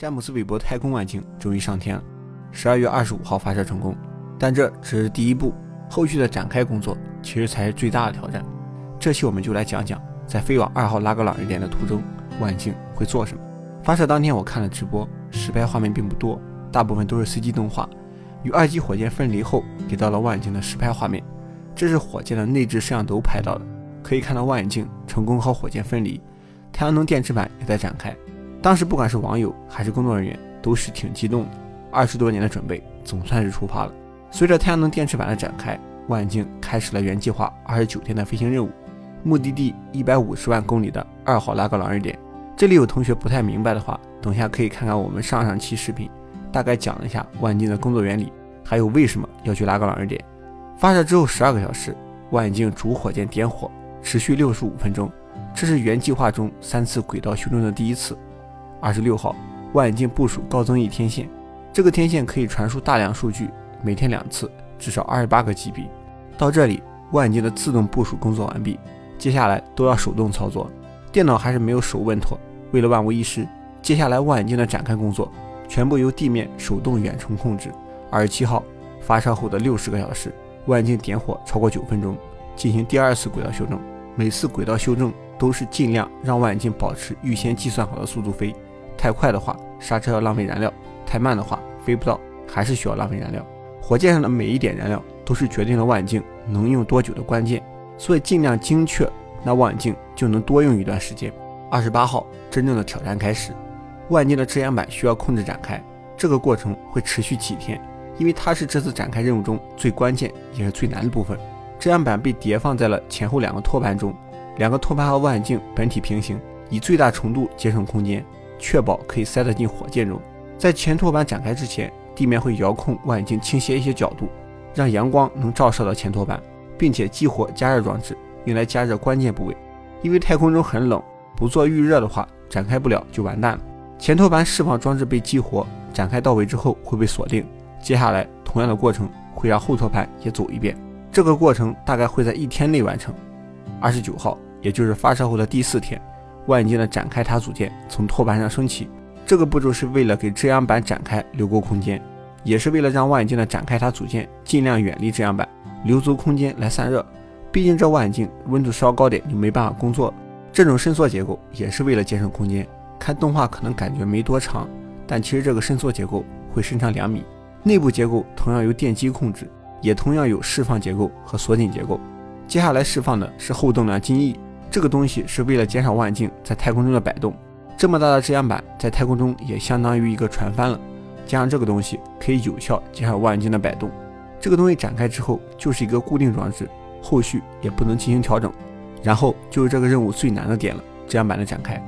詹姆斯韦伯太空望远镜终于上天了，十二月二十五号发射成功。但这只是第一步，后续的展开工作其实才是最大的挑战。这期我们就来讲讲，在飞往二号拉格朗日点的途中，望远镜会做什么。发射当天我看了直播，实拍画面并不多，大部分都是 CG 动画。与二级火箭分离后，给到了望远镜的实拍画面。这是火箭的内置摄像头拍到的，可以看到望远镜成功和火箭分离，太阳能电池板也在展开。当时不管是网友还是工作人员，都是挺激动的。二十多年的准备总算是出发了。随着太阳能电池板的展开，望远镜开始了原计划二十九天的飞行任务，目的地一百五十万公里的二号拉格朗日点。这里有同学不太明白的话，等下可以看看我们上上期视频，大概讲了一下望远镜的工作原理，还有为什么要去拉格朗日点。发射之后十二个小时，望远镜主火箭点火，持续六十五分钟，这是原计划中三次轨道修正的第一次。二十六号，望远镜部署高增益天线，这个天线可以传输大量数据，每天两次，至少二十八个 GB。到这里，望远镜的自动部署工作完毕，接下来都要手动操作，电脑还是没有手稳妥。为了万无一失，接下来望远镜的展开工作全部由地面手动远程控制。二十七号，发射后的六十个小时，望远镜点火超过九分钟，进行第二次轨道修正，每次轨道修正都是尽量让望远镜保持预先计算好的速度飞。太快的话，刹车要浪费燃料；太慢的话，飞不到，还是需要浪费燃料。火箭上的每一点燃料都是决定了望远镜能用多久的关键，所以尽量精确，那望远镜就能多用一段时间。二十八号，真正的挑战开始，望远镜的遮阳板需要控制展开，这个过程会持续几天，因为它是这次展开任务中最关键也是最难的部分。遮阳板被叠放在了前后两个托盘中，两个托盘和望远镜本体平行，以最大程度节省空间。确保可以塞得进火箭中。在前托盘展开之前，地面会遥控望远镜倾斜一些角度，让阳光能照射到前托盘，并且激活加热装置，用来加热关键部位。因为太空中很冷，不做预热的话，展开不了就完蛋了。前托盘释放装置被激活，展开到位之后会被锁定。接下来同样的过程会让后托盘也走一遍，这个过程大概会在一天内完成。二十九号，也就是发射后的第四天。望远镜的展开塔组件从托盘上升起，这个步骤是为了给遮阳板展开留够空间，也是为了让望远镜的展开塔组件尽量远离遮阳板，留足空间来散热。毕竟这望远镜温度稍高点就没办法工作。这种伸缩结构也是为了节省空间。看动画可能感觉没多长，但其实这个伸缩结构会伸长两米。内部结构同样由电机控制，也同样有释放结构和锁紧结构。接下来释放的是后动量襟翼。这个东西是为了减少望远镜在太空中的摆动，这么大的遮阳板在太空中也相当于一个船帆了。加上这个东西可以有效减少望远镜的摆动。这个东西展开之后就是一个固定装置，后续也不能进行调整。然后就是这个任务最难的点了，遮阳板的展开。